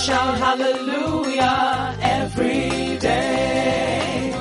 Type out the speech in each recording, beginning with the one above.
Shout hallelujah every day.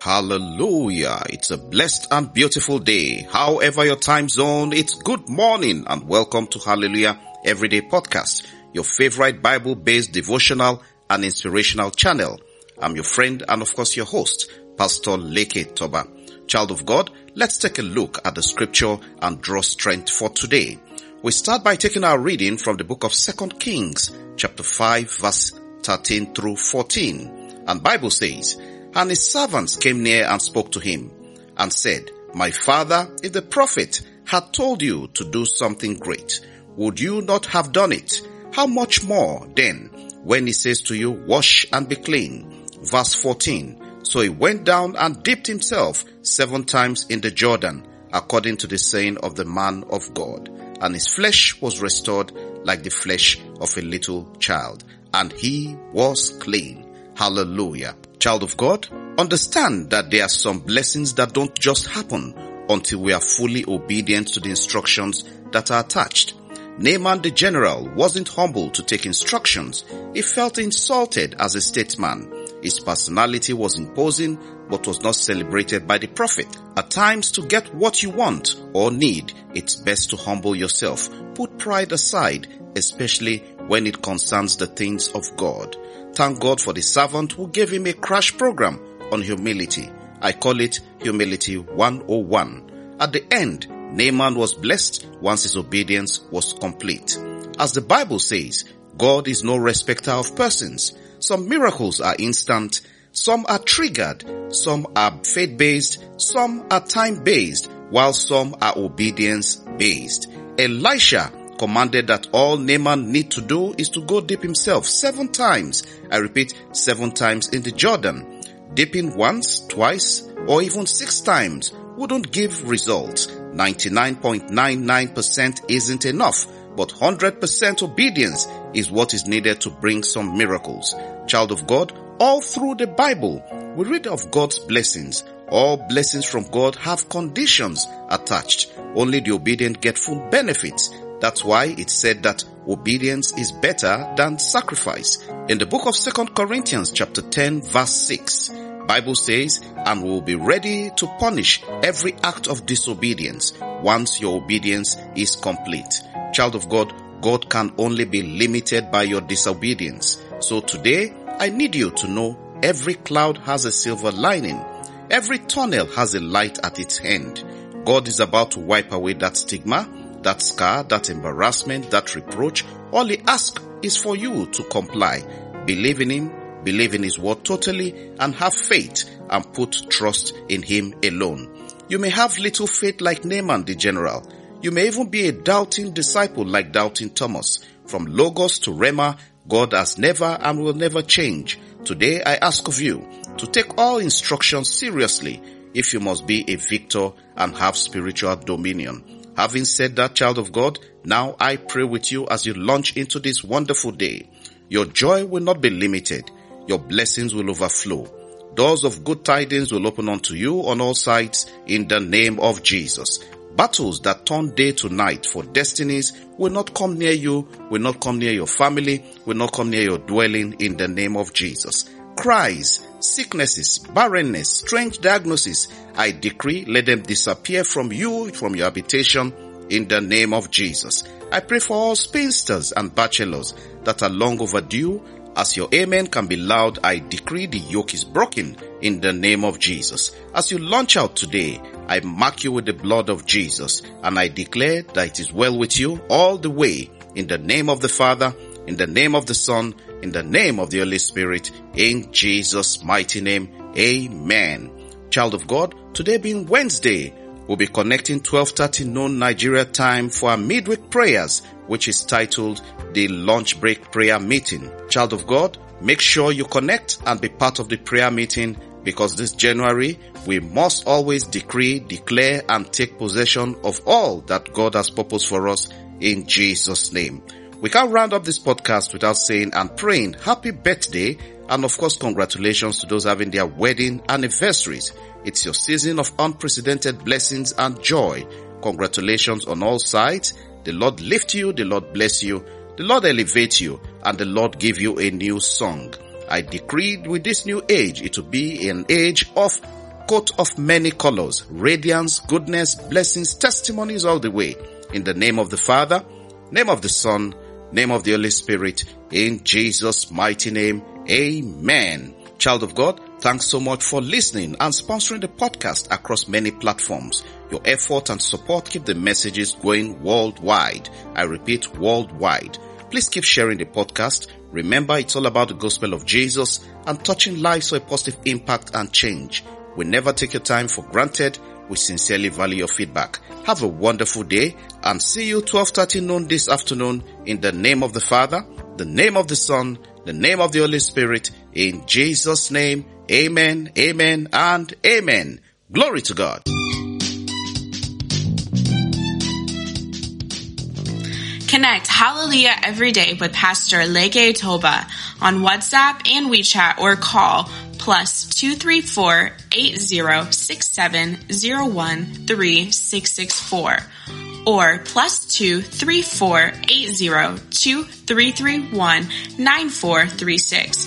Hallelujah. It's a blessed and beautiful day. However your time zone, it's good morning and welcome to Hallelujah Everyday Podcast, your favorite Bible based devotional and inspirational channel. I'm your friend and of course your host, Pastor Leke Toba. Child of God, let's take a look at the scripture and draw strength for today. We start by taking our reading from the book of Second Kings, chapter 5, verse 13 through 14. And Bible says, And his servants came near and spoke to him, and said, My father, if the prophet had told you to do something great, would you not have done it? How much more then, when he says to you, Wash and be clean? Verse 14. So he went down and dipped himself seven times in the Jordan, according to the saying of the man of God and his flesh was restored like the flesh of a little child, and he was clean. Hallelujah. Child of God, understand that there are some blessings that don't just happen until we are fully obedient to the instructions that are attached. Naaman the general wasn't humble to take instructions. He felt insulted as a statesman. His personality was imposing but was not celebrated by the prophet. At times to get what you want or need, it's best to humble yourself. Put pride aside, especially when it concerns the things of God. Thank God for the servant who gave him a crash program on humility. I call it Humility 101. At the end, Naaman was blessed once his obedience was complete. As the Bible says, God is no respecter of persons. Some miracles are instant, some are triggered, some are faith-based, some are time-based, while some are obedience-based. Elisha commanded that all Naaman need to do is to go dip himself seven times. I repeat, seven times in the Jordan. Dipping once, twice, or even six times wouldn't give results. 99.99% isn't enough, but 100% obedience is what is needed to bring some miracles. Child of God, all through the Bible, we read of God's blessings. All blessings from God have conditions attached. Only the obedient get full benefits. That's why it said that obedience is better than sacrifice. In the book of 2 Corinthians chapter 10 verse 6, Bible says, and will be ready to punish every act of disobedience once your obedience is complete. Child of God, God can only be limited by your disobedience. So today, I need you to know every cloud has a silver lining. Every tunnel has a light at its end. God is about to wipe away that stigma, that scar, that embarrassment, that reproach. All he asks is for you to comply. Believe in him, believe in his word totally, and have faith and put trust in him alone. You may have little faith like Naaman the general. You may even be a doubting disciple like doubting Thomas. From Logos to Rhema, God has never and will never change. Today I ask of you to take all instructions seriously if you must be a victor and have spiritual dominion. Having said that, child of God, now I pray with you as you launch into this wonderful day. Your joy will not be limited. Your blessings will overflow. Doors of good tidings will open unto you on all sides in the name of Jesus. Battles that turn day to night for destinies will not come near you, will not come near your family, will not come near your dwelling in the name of Jesus. Cries, sicknesses, barrenness, strange diagnosis, I decree let them disappear from you, from your habitation in the name of Jesus. I pray for all spinsters and bachelors that are long overdue as your amen can be loud, I decree the yoke is broken in the name of Jesus. As you launch out today, I mark you with the blood of Jesus and I declare that it is well with you all the way in the name of the Father, in the name of the Son, in the name of the Holy Spirit, in Jesus' mighty name. Amen. Child of God, today being Wednesday, we'll be connecting 12.30 noon Nigeria time for our midweek prayers, which is titled the lunch break prayer meeting. Child of God, make sure you connect and be part of the prayer meeting because this January we must always decree, declare and take possession of all that God has purposed for us in Jesus name. We can't round up this podcast without saying and praying happy birthday and of course congratulations to those having their wedding anniversaries. It's your season of unprecedented blessings and joy. Congratulations on all sides. The Lord lift you. The Lord bless you. the Lord elevate you, and the Lord give you a new song. I decreed with this new age, it will be an age of coat of many colors, radiance, goodness, blessings, testimonies all the way. In the name of the Father, name of the Son, name of the Holy Spirit, in Jesus' mighty name, amen. Child of God, thanks so much for listening and sponsoring the podcast across many platforms. Your effort and support keep the messages going worldwide. I repeat, worldwide. Please keep sharing the podcast. Remember, it's all about the gospel of Jesus and touching lives for a positive impact and change. We never take your time for granted. We sincerely value your feedback. Have a wonderful day and see you 12:30 noon this afternoon in the name of the Father, the name of the Son, the name of the Holy Spirit. In Jesus' name, amen, amen, and amen. Glory to God. Connect Hallelujah every day with Pastor Leke Toba on WhatsApp and WeChat or call plus 234 8067013664 or plus 234 9436.